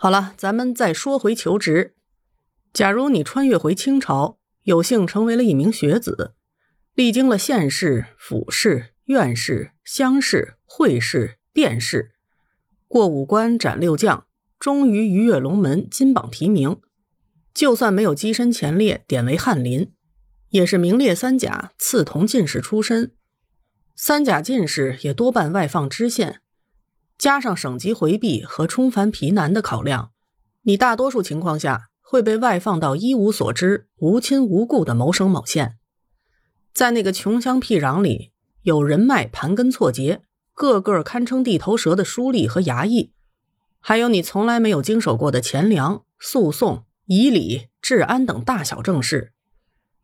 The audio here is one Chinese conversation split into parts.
好了，咱们再说回求职。假如你穿越回清朝，有幸成为了一名学子，历经了县试、府试、院试、乡试、会试、殿试，过五关斩六将，终于鱼跃龙门，金榜题名。就算没有跻身前列，点为翰林，也是名列三甲、次同进士出身。三甲进士也多半外放知县。加上省级回避和冲繁皮难的考量，你大多数情况下会被外放到一无所知、无亲无故的某省某县，在那个穷乡僻壤里，有人脉盘根错节、个个堪称地头蛇的书吏和衙役，还有你从来没有经手过的钱粮、诉讼、仪礼、治安等大小政事，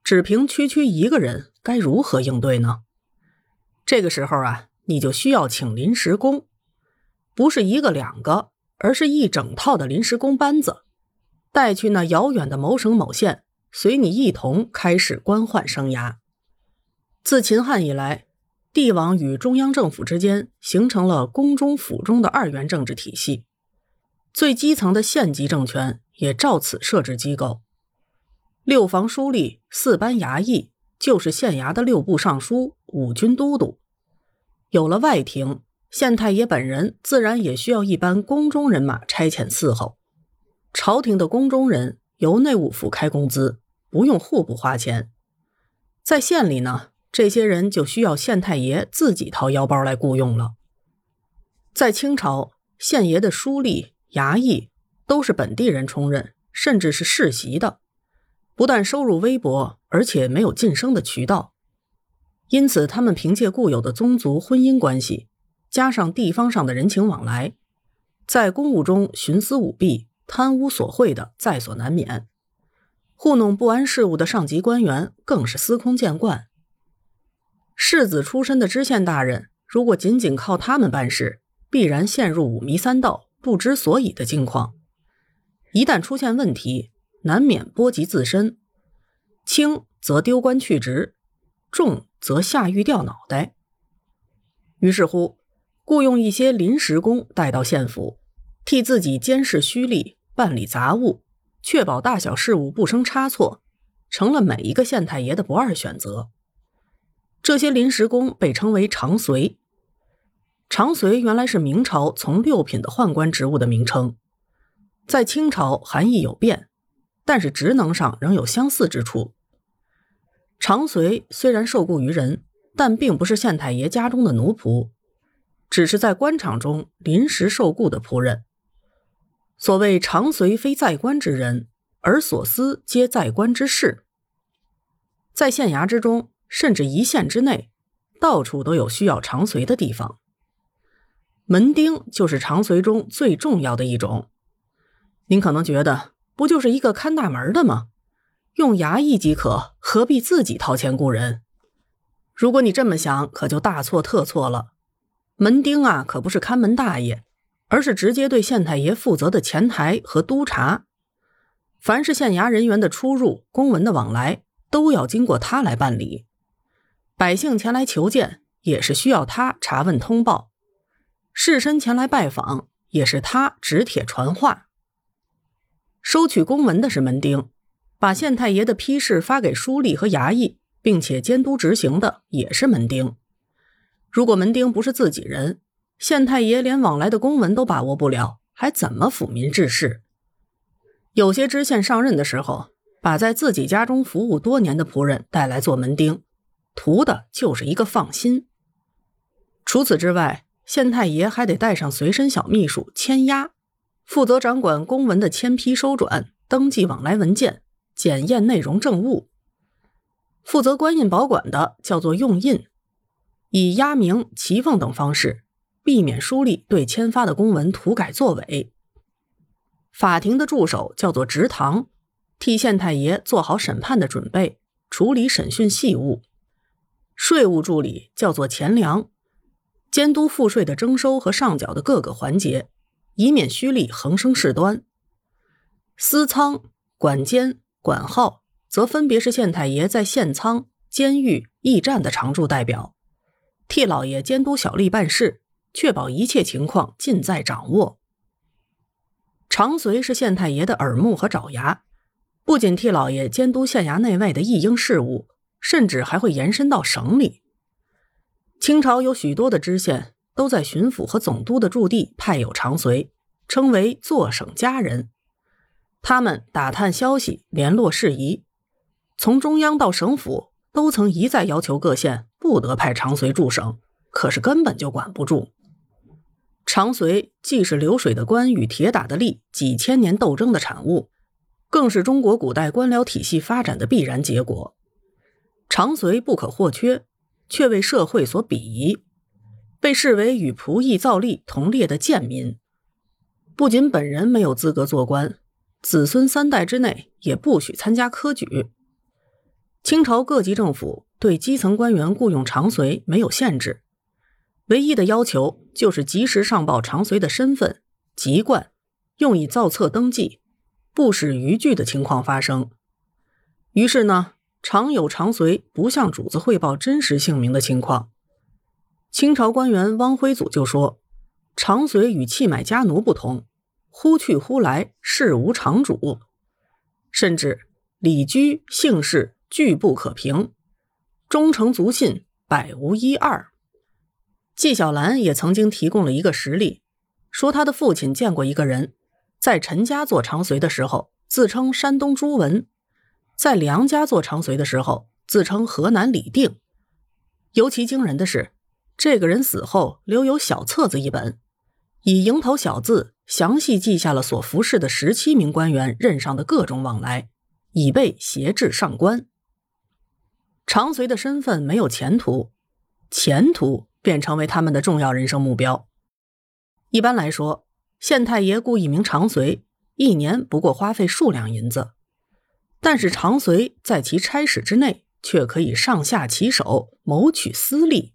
只凭区区一个人，该如何应对呢？这个时候啊，你就需要请临时工。不是一个两个，而是一整套的临时工班子，带去那遥远的某省某县，随你一同开始官宦生涯。自秦汉以来，帝王与中央政府之间形成了宫中府中的二元政治体系，最基层的县级政权也照此设置机构。六房书吏、四班衙役，就是县衙的六部尚书、五军都督，有了外廷。县太爷本人自然也需要一班宫中人马差遣伺候。朝廷的宫中人由内务府开工资，不用户部花钱。在县里呢，这些人就需要县太爷自己掏腰包来雇佣了。在清朝，县爷的书吏、衙役都是本地人充任，甚至是世袭的，不但收入微薄，而且没有晋升的渠道。因此，他们凭借固有的宗族婚姻关系。加上地方上的人情往来，在公务中徇私舞弊、贪污索贿的在所难免，糊弄不安事务的上级官员更是司空见惯。世子出身的知县大人，如果仅仅靠他们办事，必然陷入五迷三道、不知所以的境况。一旦出现问题，难免波及自身，轻则丢官去职，重则下狱掉脑袋。于是乎。雇佣一些临时工带到县府，替自己监视虚吏、办理杂务，确保大小事务不生差错，成了每一个县太爷的不二选择。这些临时工被称为长随。长随原来是明朝从六品的宦官职务的名称，在清朝含义有变，但是职能上仍有相似之处。长随虽然受雇于人，但并不是县太爷家中的奴仆。只是在官场中临时受雇的仆人。所谓“常随非在官之人，而所思皆在官之事”。在县衙之中，甚至一县之内，到处都有需要常随的地方。门丁就是常随中最重要的一种。您可能觉得，不就是一个看大门的吗？用衙役即可，何必自己掏钱雇人？如果你这么想，可就大错特错了。门丁啊，可不是看门大爷，而是直接对县太爷负责的前台和督察。凡是县衙人员的出入、公文的往来，都要经过他来办理。百姓前来求见，也是需要他查问通报；士绅前来拜访，也是他指帖传话。收取公文的是门丁，把县太爷的批示发给书吏和衙役，并且监督执行的也是门丁。如果门丁不是自己人，县太爷连往来的公文都把握不了，还怎么抚民治事？有些知县上任的时候，把在自己家中服务多年的仆人带来做门丁，图的就是一个放心。除此之外，县太爷还得带上随身小秘书签押，负责掌管公文的签批、收转、登记往来文件、检验内容证物。负责官印保管的叫做用印。以押名、齐奉等方式，避免书吏对签发的公文涂改作伪。法庭的助手叫做执堂，替县太爷做好审判的准备，处理审讯细务。税务助理叫做钱粮，监督赋税的征收和上缴的各个环节，以免虚吏横生事端。司仓、管监、管号则分别是县太爷在县仓、监狱、驿站的常驻代表。替老爷监督小吏办事，确保一切情况尽在掌握。长随是县太爷的耳目和爪牙，不仅替老爷监督县衙内外的议应事务，甚至还会延伸到省里。清朝有许多的知县都在巡抚和总督的驻地派有长随，称为坐省家人。他们打探消息，联络事宜，从中央到省府都曾一再要求各县不得派长随驻省，可是根本就管不住。长随既是流水的官与铁打的吏几千年斗争的产物，更是中国古代官僚体系发展的必然结果。长随不可或缺，却为社会所鄙夷，被视为与仆役造吏同列的贱民。不仅本人没有资格做官。子孙三代之内也不许参加科举。清朝各级政府对基层官员雇佣长随没有限制，唯一的要求就是及时上报长随的身份、籍贯，用以造册登记，不使逾矩的情况发生。于是呢，常有长随不向主子汇报真实姓名的情况。清朝官员汪辉祖就说：“长随与弃买家奴不同。”忽去忽来，事无常主，甚至礼居姓氏俱不可平，忠诚足信，百无一二。纪晓岚也曾经提供了一个实例，说他的父亲见过一个人，在陈家做长随的时候，自称山东朱文；在梁家做长随的时候，自称河南李定。尤其惊人的是，这个人死后留有小册子一本，以蝇头小字。详细记下了所服侍的十七名官员任上的各种往来，以备挟制上官。常随的身份没有前途，前途便成为他们的重要人生目标。一般来说，县太爷雇一名长随，一年不过花费数两银子，但是常随在其差使之内，却可以上下其手，谋取私利。